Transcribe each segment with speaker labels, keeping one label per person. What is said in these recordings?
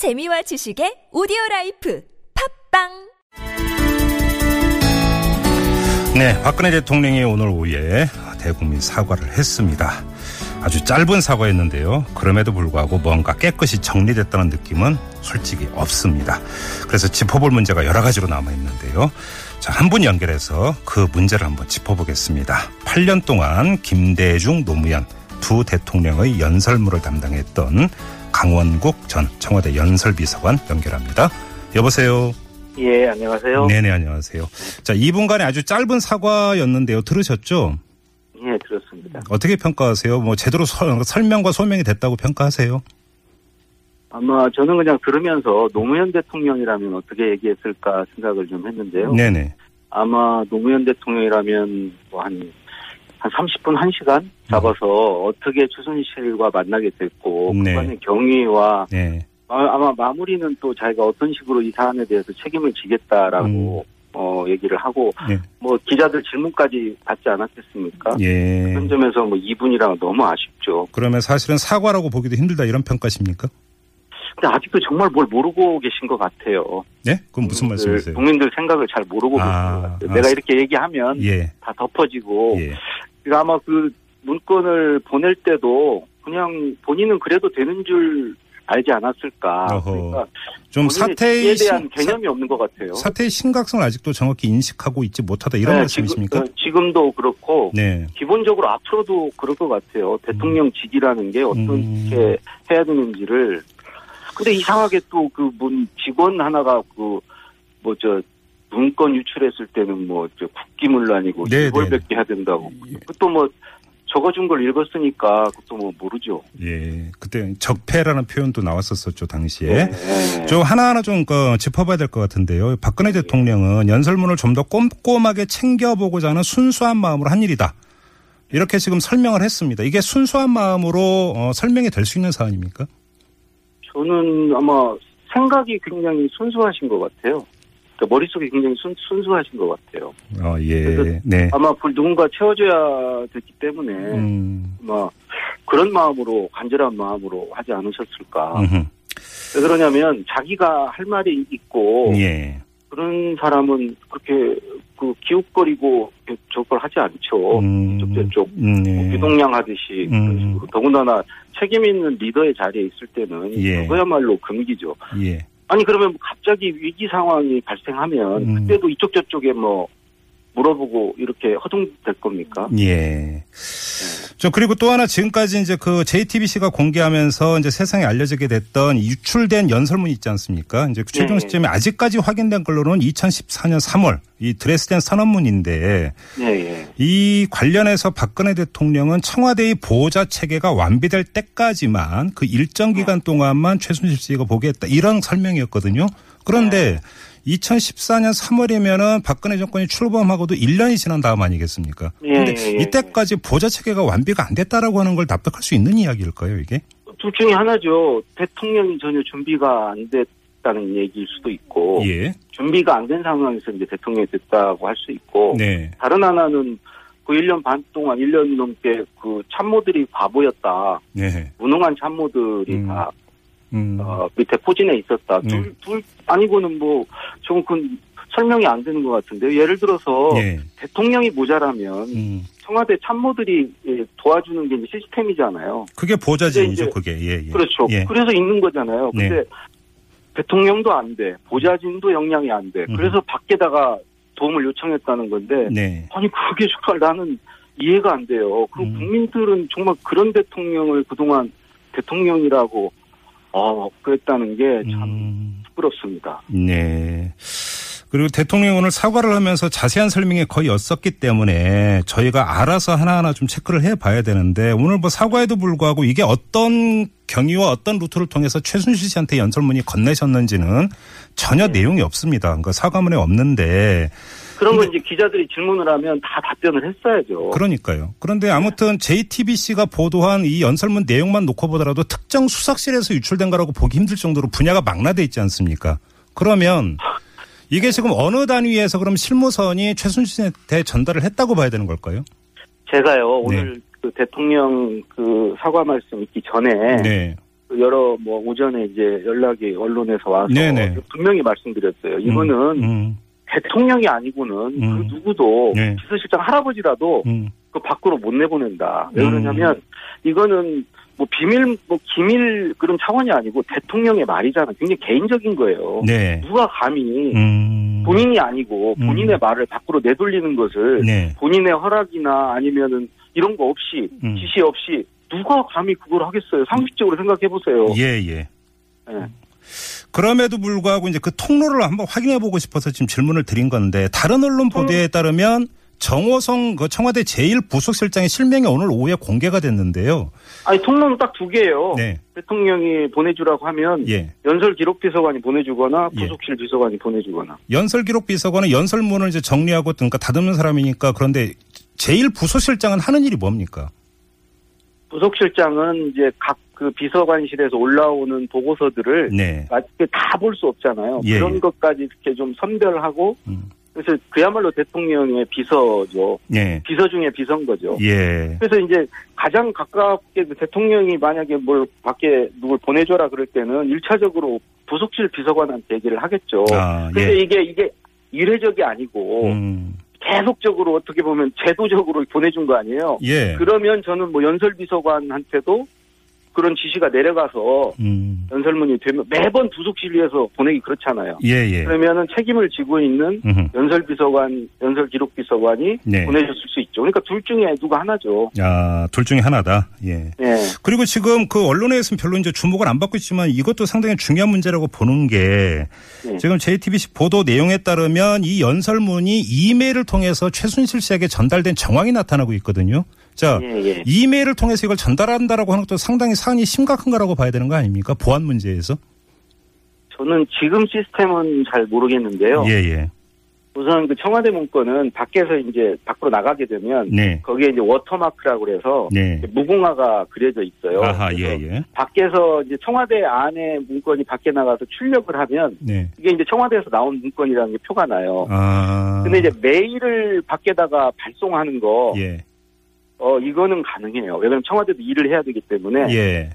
Speaker 1: 재미와 지식의 오디오 라이프 팟빵
Speaker 2: 네, 박근혜 대통령이 오늘 오후에 대국민 사과를 했습니다. 아주 짧은 사과였는데요. 그럼에도 불구하고 뭔가 깨끗이 정리됐다는 느낌은 솔직히 없습니다. 그래서 짚어볼 문제가 여러 가지로 남아 있는데요. 자, 한 분 연결해서 그 문제를 한번 짚어보겠습니다. 8년 동안 김대중, 노무현 두 대통령의 연설문을 담당했던 강원국 전 청와대 연설비서관 연결합니다. 여보세요.
Speaker 3: 예, 안녕하세요.
Speaker 2: 네네, 안녕하세요. 자, 이분간의 아주 짧은 사과였는데요. 들으셨죠?
Speaker 3: 예, 들었습니다.
Speaker 2: 어떻게 평가하세요? 뭐, 제대로 설, 설명과 소명이 됐다고 평가하세요?
Speaker 3: 아마 저는 그냥 들으면서 노무현 대통령이라면 어떻게 얘기했을까 생각을 좀 했는데요.
Speaker 2: 네네.
Speaker 3: 아마 노무현 대통령이라면 뭐 한, 한 30분, 1시간 잡아서 어떻게 최순실과 만나게 됐고,
Speaker 2: 네.
Speaker 3: 그간의 경위와
Speaker 2: 네.
Speaker 3: 아- 아마 마무리는 또 자기가 어떤 식으로 이 사안에 대해서 책임을 지겠다라고 어, 얘기를 하고,
Speaker 2: 네.
Speaker 3: 뭐 기자들 질문까지 받지 않았겠습니까?
Speaker 2: 예.
Speaker 3: 그런 점에서 뭐 2분이랑 너무 아쉽죠.
Speaker 2: 그러면 사실은 사과라고 보기도 힘들다 이런 평가십니까?
Speaker 3: 근데 아직도 정말 뭘 모르고 계신 것 같아요.
Speaker 2: 네? 그건 무슨
Speaker 3: 국민들,
Speaker 2: 말씀이세요?
Speaker 3: 국민들 생각을 잘 모르고
Speaker 2: 아,
Speaker 3: 계신 것 같아요.
Speaker 2: 아,
Speaker 3: 내가
Speaker 2: 스-
Speaker 3: 이렇게 얘기하면
Speaker 2: 예.
Speaker 3: 다 덮어지고
Speaker 2: 예.
Speaker 3: 아마 그 문건을 보낼 때도 그냥 본인은 그래도 되는 줄 알지 않았을까.
Speaker 2: 어허.
Speaker 3: 그러니까
Speaker 2: 좀
Speaker 3: 지에 대한
Speaker 2: 심-
Speaker 3: 개념이 없는 것 같아요.
Speaker 2: 사, 사태의 심각성을 아직도 정확히 인식하고 있지 못하다 이런
Speaker 3: 네,
Speaker 2: 말씀이십니까?
Speaker 3: 지금, 어, 도 그렇고
Speaker 2: 네.
Speaker 3: 기본적으로 앞으로도 그럴 것 같아요. 대통령 직이라는 게 어떻게
Speaker 2: 음.
Speaker 3: 해야 되는지를. 근데 이상하게 또 그 문 직원 하나가 그 뭐저 문건 유출했을 때는 뭐저 국기문란이고
Speaker 2: 네,
Speaker 3: 일벌백기 해야 된다고. 그것도 뭐 적어준 걸 읽었으니까 그것도 뭐 모르죠.
Speaker 2: 예. 그때 적폐라는 표현도 나왔었었죠, 당시에.
Speaker 3: 네.
Speaker 2: 좀 하나하나 좀 그, 짚어봐야 될 것 같은데요. 박근혜 대통령은 연설문을 좀 더 꼼꼼하게 챙겨보고자 하는 순수한 마음으로 한 일이다. 이렇게 지금 설명을 했습니다. 이게 순수한 마음으로 어, 설명이 될 수 있는 사안입니까?
Speaker 3: 저는 아마 생각이 굉장히 순수하신 것 같아요. 그러니까 머릿속이 굉장히 순, 순수하신 것 같아요.
Speaker 2: 어, 예. 네.
Speaker 3: 아마 그걸 누군가 채워줘야 됐기 때문에
Speaker 2: 음,
Speaker 3: 아마 그런 마음으로 간절한 마음으로 하지 않으셨을까.
Speaker 2: 음흠.
Speaker 3: 왜 그러냐면 자기가 할 말이 있고
Speaker 2: 예.
Speaker 3: 그런 사람은 그렇게 그 기웃거리고 저걸 하지 않죠.
Speaker 2: 음,
Speaker 3: 이쪽 저쪽
Speaker 2: 음,
Speaker 3: 뭐
Speaker 2: 예.
Speaker 3: 비동냥하듯이
Speaker 2: 음.
Speaker 3: 그런 식으로. 더군다나 책임 있는 리더의 자리에 있을 때는
Speaker 2: 예.
Speaker 3: 그거야말로 금기죠.
Speaker 2: 예.
Speaker 3: 아니 그러면 갑자기 위기 상황이 발생하면
Speaker 2: 음.
Speaker 3: 그때도 이쪽 저쪽에 뭐 물어보고 이렇게 허둥될 겁니까?
Speaker 2: 예. 저 그리고 또 하나 지금까지 이제 그 JTBC가 공개하면서 이제 세상에 알려지게 됐던 유출된 연설문 있지 않습니까? 이제 그 최종
Speaker 3: 네.
Speaker 2: 시점에 아직까지 확인된 걸로는 2014년 3월 이 드레스덴 선언문인데
Speaker 3: 예, 예.
Speaker 2: 이 관련해서 박근혜 대통령은 청와대의 보호자 체계가 완비될 때까지만 그 일정 기간 동안만 최순실 씨가 보겠다 이런 설명이었거든요. 그런데 2014년 3월이면은 박근혜 정권이 출범하고도 1년이 지난 다음 아니겠습니까?
Speaker 3: 예,
Speaker 2: 근데
Speaker 3: 예, 예.
Speaker 2: 이때까지 보호자 체계가 완비가 안 됐다라고 하는 걸 납득할 수 있는 이야기일까요, 이게?
Speaker 3: 둘 중에 하나죠. 대통령이 전혀 준비가 안 됐다는 얘기일 수도 있고
Speaker 2: 예.
Speaker 3: 준비가 안 된 상황에서 이제 대통령이 됐다고 할 수 있고
Speaker 2: 네.
Speaker 3: 다른 하나는 그 1년 반 동안 1년 넘게 그 참모들이 바보였다.
Speaker 2: 네.
Speaker 3: 무능한 참모들이
Speaker 2: 음.
Speaker 3: 다
Speaker 2: 음.
Speaker 3: 어, 밑에 포진해 있었다.
Speaker 2: 네.
Speaker 3: 둘, 둘 아니고는 뭐 저건 그 설명이 안 되는 것 같은데요. 예를 들어서
Speaker 2: 예.
Speaker 3: 대통령이 모자라면
Speaker 2: 음.
Speaker 3: 청와대 참모들이 예, 도와주는 게 시스템이잖아요.
Speaker 2: 그게 보호자진이죠,
Speaker 3: 이제-
Speaker 2: 그게. 예, 예.
Speaker 3: 그렇죠.
Speaker 2: 예.
Speaker 3: 그래서 있는 거잖아요.
Speaker 2: 네.
Speaker 3: 근데 대통령도 안 돼. 보좌진도 역량이 안 돼.
Speaker 2: 음.
Speaker 3: 그래서 밖에다가 도움을 요청했다는 건데
Speaker 2: 네.
Speaker 3: 아니 그게 정말 나는 이해가 안 돼요. 그
Speaker 2: 음.
Speaker 3: 국민들은 정말 그런 대통령을 그동안 대통령이라고 어 그랬다는 게참
Speaker 2: 음.
Speaker 3: 부끄럽습니다.
Speaker 2: 네. 그리고 대통령이 오늘 사과를 하면서 자세한 설명이 거의 없었기 때문에 저희가 알아서 하나하나 좀 체크를 해 봐야 되는데 오늘 뭐 사과에도 불구하고 이게 어떤 경위와 어떤 루트를 통해서 최순실 씨한테 연설문이 건네셨는지는 전혀
Speaker 3: 네.
Speaker 2: 내용이 없습니다. 그러니까 사과문에 없는데
Speaker 3: 그런 거 이제 기자들이 질문을 하면 다 답변을 했어야죠.
Speaker 2: 그러니까요. 그런데 아무튼 JTBC가 보도한 이 연설문 내용만 놓고 보더라도 특정 수석실에서 유출된 거라고 보기 힘들 정도로 분야가 망라돼 있지 않습니까? 그러면 이게 지금 어느 단위에서 그럼 실무선이 최순실한테 전달을 했다고 봐야 되는 걸까요?
Speaker 3: 제가요 오늘 그 대통령 그 사과 말씀 있기 전에
Speaker 2: 네.
Speaker 3: 여러 뭐 오전에 이제 연락이 언론에서 와서
Speaker 2: 네네.
Speaker 3: 분명히 말씀드렸어요. 이거는
Speaker 2: 음,
Speaker 3: 대통령이 아니고는
Speaker 2: 음.
Speaker 3: 그 누구도
Speaker 2: 네.
Speaker 3: 비서실장 할아버지라도
Speaker 2: 음,
Speaker 3: 그 밖으로 못 내보낸다. 왜
Speaker 2: 음.
Speaker 3: 그러냐면 이거는 뭐 비밀 뭐 기밀 그런 차원이 아니고 대통령의 말이잖아. 굉장히 개인적인 거예요.
Speaker 2: 네.
Speaker 3: 누가 감히
Speaker 2: 음,
Speaker 3: 본인이 아니고 본인의 말을 밖으로 내돌리는 것을
Speaker 2: 네.
Speaker 3: 본인의 허락이나 아니면은 이런 거 없이
Speaker 2: 음.
Speaker 3: 지시 없이 누가 감히 그걸 하겠어요? 상식적으로 생각해 보세요.
Speaker 2: 예, 예.
Speaker 3: 예.
Speaker 2: 그럼에도 불구하고 이제 그 통로를 한번 확인해 보고 싶어서 지금 질문을 드린 건데 다른 언론 보도에 따르면 정호성 그 청와대 제1부속실장의 실명이 오늘 오후에 공개가 됐는데요.
Speaker 3: 아니 통로는 딱 두 개예요.
Speaker 2: 네.
Speaker 3: 대통령이 보내주라고 하면
Speaker 2: 예.
Speaker 3: 연설 기록 비서관이 보내주거나
Speaker 2: 예.
Speaker 3: 부속실 비서관이 보내주거나.
Speaker 2: 연설 기록 비서관은 연설문을 이제 정리하고 그러니까 다듬는 사람이니까 그런데 제1부속실장은 하는 일이 뭡니까?
Speaker 3: 부속실장은 이제 각 그 비서관실에서 올라오는 보고서들을
Speaker 2: 네.
Speaker 3: 다볼 수 없잖아요.
Speaker 2: 예,
Speaker 3: 그런
Speaker 2: 예.
Speaker 3: 것까지 이렇게 좀 선별하고
Speaker 2: 음.
Speaker 3: 그래서 그야말로 대통령의 비서죠.
Speaker 2: 예.
Speaker 3: 비서 중에 비서인 거죠.
Speaker 2: 예.
Speaker 3: 그래서 이제 가장 가깝게 대통령이 만약에 뭘 밖에 누굴 보내줘라 그럴 때는 일차적으로 부속실 비서관한테 얘기를 하겠죠.
Speaker 2: 아,
Speaker 3: 근데
Speaker 2: 예.
Speaker 3: 이게 이게 이례적이 아니고
Speaker 2: 음.
Speaker 3: 계속적으로 어떻게 보면 제도적으로 보내준 거 아니에요.
Speaker 2: 예.
Speaker 3: 그러면 저는 뭐 연설 비서관한테도 그런 지시가 내려가서
Speaker 2: 음.
Speaker 3: 연설문이 되면 매번 부속실에서 보내기 그렇잖아요.
Speaker 2: 예, 예.
Speaker 3: 그러면은 책임을 지고 있는
Speaker 2: 음흠.
Speaker 3: 연설 비서관, 연설 기록 비서관이
Speaker 2: 네.
Speaker 3: 보내줬을 수 있죠. 그러니까 둘 중에 누가 하나죠.
Speaker 2: 아, 둘 중에 하나다. 예.
Speaker 3: 네.
Speaker 2: 그리고 지금 그 언론에서는 별로 이제 주목을 안 받고 있지만 이것도 상당히 중요한 문제라고 보는 게
Speaker 3: 네.
Speaker 2: 지금 JTBC 보도 내용에 따르면 이 연설문이 이메일을 통해서 최순실 씨에게 전달된 정황이 나타나고 있거든요. 자,
Speaker 3: 예, 예.
Speaker 2: 이메일을 통해서 이걸 전달한다라고 하는 것도 상당히 사안이 심각한 거라고 봐야 되는 거 아닙니까? 보안 문제에서.
Speaker 3: 저는 지금 시스템은 잘 모르겠는데요.
Speaker 2: 예, 예.
Speaker 3: 우선 그 청와대 문건은 밖에서 이제 밖으로 나가게 되면
Speaker 2: 네.
Speaker 3: 거기에 이제 워터마크라고 그래서
Speaker 2: 네.
Speaker 3: 무궁화가 그려져 있어요.
Speaker 2: 아하, 예, 예.
Speaker 3: 밖에서 이제 청와대 안에 문건이 밖에 나가서 출력을 하면
Speaker 2: 네.
Speaker 3: 이게 이제 청와대에서 나온 문건이라는 게 표가 나요.
Speaker 2: 아.
Speaker 3: 근데 이제 메일을 밖에다가 발송하는 거,
Speaker 2: 예.
Speaker 3: 어, 이거는 가능해요. 왜냐면 청와대도 일을 해야 되기 때문에.
Speaker 2: 예.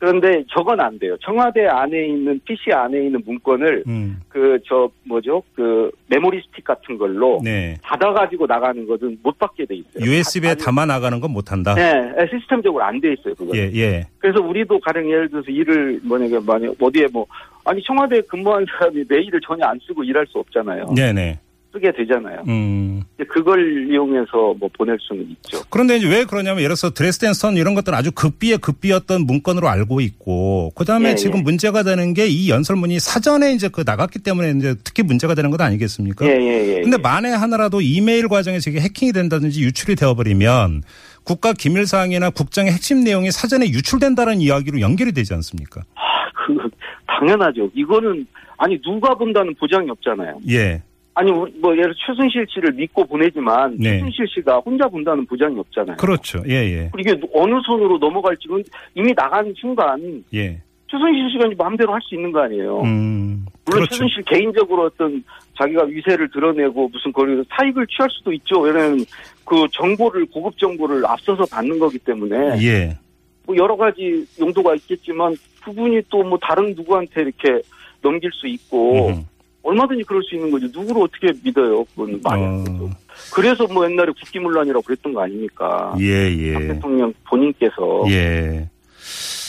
Speaker 3: 그런데 저건 안 돼요. 청와대 안에 있는, PC 안에 있는 문건을
Speaker 2: 음.
Speaker 3: 그, 저, 뭐죠? 그, 메모리 스틱 같은 걸로
Speaker 2: 네.
Speaker 3: 받아가지고 나가는 것은 못 받게 돼 있어요.
Speaker 2: USB에
Speaker 3: 아니,
Speaker 2: 담아 나가는 건 못 한다.
Speaker 3: 네, 시스템적으로 안 돼 있어요, 그거.
Speaker 2: 예, 예.
Speaker 3: 그래서 우리도 가령 예를 들어서 일을 만약에 만약 어디에 뭐 아니 청와대에 근무한 사람이 메일을 전혀 안 쓰고 일할 수 없잖아요.
Speaker 2: 네, 네.
Speaker 3: 쓰게 되잖아요.
Speaker 2: 음.
Speaker 3: 그걸 이용해서 뭐 보낼 수는 있죠.
Speaker 2: 그런데 이제 왜 그러냐면 예를 들어서 드레스덴 선 이런 것들은 아주 급비에 급비였던 문건으로 알고 있고 그다음에
Speaker 3: 예,
Speaker 2: 지금
Speaker 3: 예.
Speaker 2: 문제가 되는 게 이 연설문이 사전에 이제 그 나갔기 때문에 이제 특히 문제가 되는 것 아니겠습니까?
Speaker 3: 예, 예, 예.
Speaker 2: 근데 만에 하나라도 이메일 과정에서 이게 해킹이 된다든지 유출이 되어 버리면 국가 기밀 사항이나 국정의 핵심 내용이 사전에 유출된다는 이야기로 연결이 되지 않습니까?
Speaker 3: 아, 그 당연하죠. 이거는 아니 누가 본다는 보장이 없잖아요.
Speaker 2: 예.
Speaker 3: 아니 우리 뭐 예를 들어 최순실 씨를 믿고 보내지만
Speaker 2: 네.
Speaker 3: 최순실 씨가 혼자 본다는 보장이 없잖아요.
Speaker 2: 그렇죠. 예, 예.
Speaker 3: 그리고 이게 어느 손으로 넘어갈지는 이미 나간 순간
Speaker 2: 예.
Speaker 3: 최순실 씨가 마음대로 할 수 있는 거 아니에요.
Speaker 2: 음.
Speaker 3: 물론
Speaker 2: 그렇죠.
Speaker 3: 최순실 개인적으로 어떤 자기가 위세를 드러내고 무슨 거기서 사익을 취할 수도 있죠. 왜냐하면 그 정보를 고급 정보를 앞서서 받는 거기 때문에
Speaker 2: 예.
Speaker 3: 뭐 여러 가지 용도가 있겠지만 그분이 또 뭐 다른 누구한테 이렇게 넘길 수 있고
Speaker 2: 음.
Speaker 3: 얼마든지 그럴 수 있는 거죠. 누구를 어떻게 믿어요? 그건 말이 안 되죠.
Speaker 2: 어,
Speaker 3: 그래서 뭐 옛날에 국기문란이라고 그랬던 거 아닙니까?
Speaker 2: 예,
Speaker 3: 박
Speaker 2: 예.
Speaker 3: 대통령 본인께서
Speaker 2: 예.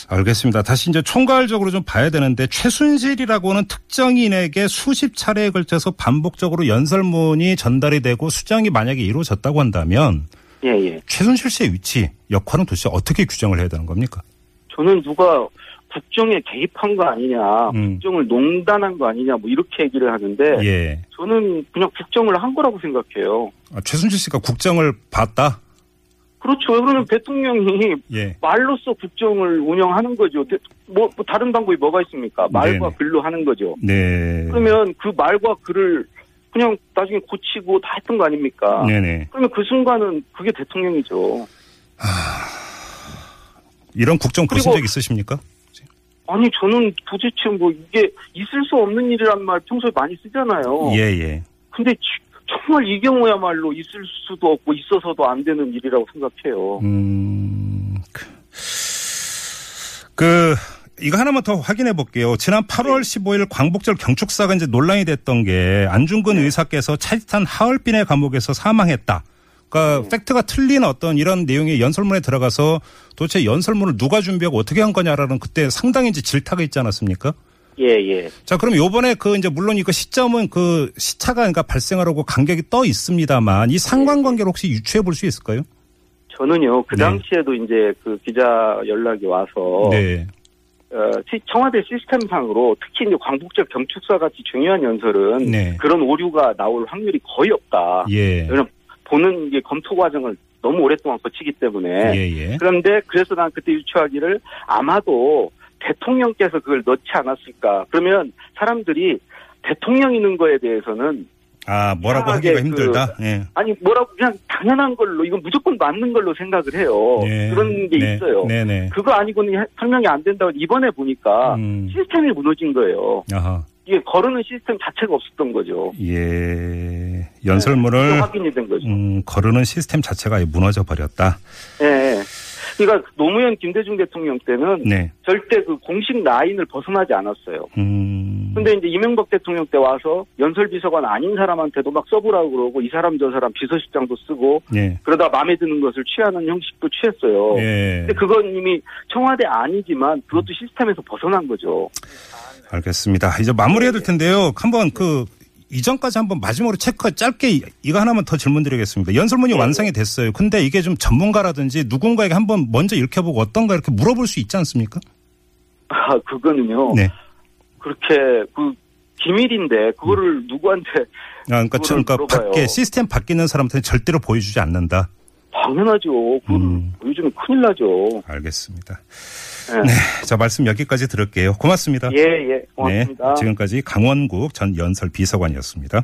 Speaker 2: 알겠습니다. 다시 이제 총괄적으로 좀 봐야 되는데 최순실이라고는 특정인에게 수십 차례에 걸쳐서 반복적으로 연설문이 전달이 되고 수정이 만약에 이루어졌다고 한다면
Speaker 3: 예, 예.
Speaker 2: 최순실 씨의 위치, 역할은 도대체 어떻게 규정을 해야 되는 겁니까?
Speaker 3: 저는 누가 국정에 개입한 거 아니냐,
Speaker 2: 음.
Speaker 3: 국정을 농단한 거 아니냐, 뭐 이렇게 얘기를 하는데
Speaker 2: 예.
Speaker 3: 저는 그냥 국정을 한 거라고 생각해요.
Speaker 2: 아, 최순실 씨가 국정을 봤다?
Speaker 3: 그렇죠. 그러면 대통령이
Speaker 2: 예.
Speaker 3: 말로써 국정을 운영하는 거죠. 대- 뭐, 뭐 다른 방법이 뭐가 있습니까? 말과
Speaker 2: 네네.
Speaker 3: 글로 하는 거죠.
Speaker 2: 네.
Speaker 3: 그러면 그 말과 글을 그냥 나중에 고치고 다 했던 거 아닙니까?
Speaker 2: 네네.
Speaker 3: 그러면 그 순간은 그게 대통령이죠.
Speaker 2: 이런 국정 보신 적 있으십니까?
Speaker 3: 아니 저는 도대체 뭐 이게 있을 수 없는 일이란 말 평소에 많이 쓰잖아요.
Speaker 2: 예, 예.
Speaker 3: 근데 지- 정말 이 경우야말로 있을 수도 없고 있어서도 안 되는 일이라고 생각해요.
Speaker 2: 음, 그, 그, 이거 하나만 더 확인해 볼게요. 지난 8월 15일 광복절 경축사가 이제 논란이 됐던 게 안중근
Speaker 3: 네.
Speaker 2: 의사께서 차짓한 하얼빈의 감옥에서 사망했다. 그러니까
Speaker 3: 네.
Speaker 2: 팩트가 틀린 어떤 이런 내용의 연설문에 들어가서 도대체 연설문을 누가 준비하고 어떻게 한 거냐라는 그때 상당히 이제 질타가 있지 않았습니까?
Speaker 3: 예, 예.
Speaker 2: 자, 그럼 요번에 그 이제 물론 이거 시점은 그 시차가 그러니까 발생하라고 간격이 떠 있습니다만 이 상관관계를 혹시 유추해 볼 수 있을까요?
Speaker 3: 저는요, 그
Speaker 2: 네.
Speaker 3: 당시에도 이제 그 기자 연락이 와서,
Speaker 2: 네.
Speaker 3: 어, 시- 청와대 시스템상으로 특히 이제 광복절 경축사 같이 중요한 연설은
Speaker 2: 네.
Speaker 3: 그런 오류가 나올 확률이 거의 없다.
Speaker 2: 예.
Speaker 3: 왜냐면 보는 이게 검토 과정을 너무 오랫동안 거치기 때문에.
Speaker 2: 예, 예.
Speaker 3: 그런데 그래서 난 그때 유추하기를 아마도 대통령께서 그걸 넣지 않았을까. 그러면 사람들이 대통령 있는 거에 대해서는
Speaker 2: 아, 뭐라고 하기가 힘들다? 예.
Speaker 3: 아니 뭐라고 그냥 당연한 걸로 이건 무조건 맞는 걸로 생각을 해요.
Speaker 2: 예.
Speaker 3: 그런 게
Speaker 2: 네.
Speaker 3: 있어요.
Speaker 2: 네 네.
Speaker 3: 그거 아니고는 설명이 안 된다고 이번에 보니까
Speaker 2: 음.
Speaker 3: 시스템이 무너진 거예요.
Speaker 2: 아하.
Speaker 3: 이게 거르는 시스템 자체가 없었던 거죠.
Speaker 2: 예. 연설문을
Speaker 3: 확인이 된 거죠.
Speaker 2: 음, 거르는 시스템 자체가 무너져 버렸다.
Speaker 3: 예. 예. 그러니까 노무현 김대중 대통령 때는
Speaker 2: 네.
Speaker 3: 절대 그 공식 라인을 벗어나지 않았어요.
Speaker 2: 음.
Speaker 3: 근데 이제 이명박 대통령 때 와서 연설 비서관 아닌 사람한테도 막 써보라고 그러고 이 사람 저 사람 비서실장도 쓰고
Speaker 2: 예.
Speaker 3: 그러다 마음에 드는 것을 취하는 형식도 취했어요.
Speaker 2: 예.
Speaker 3: 근데 그건 이미 청와대 아니지만 그것도 시스템에서 벗어난 거죠.
Speaker 2: 알겠습니다. 이제 마무리해야 될 텐데요. 한번 그 이전까지 한번 마지막으로 체크 짧게 이- 이거 하나만 더 질문 드리겠습니다. 연설문이
Speaker 3: 네.
Speaker 2: 완성이 됐어요. 근데 이게 좀 전문가라든지 누군가에게 한번 먼저 읽혀보고 어떤가 이렇게 물어볼 수 있지 않습니까?
Speaker 3: 아, 그거는요.
Speaker 2: 네.
Speaker 3: 그렇게 그 기밀인데 그거를 누구한테
Speaker 2: 아, 그러니까, 그러니까. 밖에 시스템 바뀌는 사람한테는 절대로 보여주지 않는다.
Speaker 3: 당연하죠. 그건
Speaker 2: 음.
Speaker 3: 요즘에 큰일 나죠.
Speaker 2: 알겠습니다.
Speaker 3: 예.
Speaker 2: 네. 자, 말씀 여기까지 들을게요. 고맙습니다.
Speaker 3: 예, 예. 고맙습니다.
Speaker 2: 네. 지금까지 강원국 전 연설 비서관이었습니다.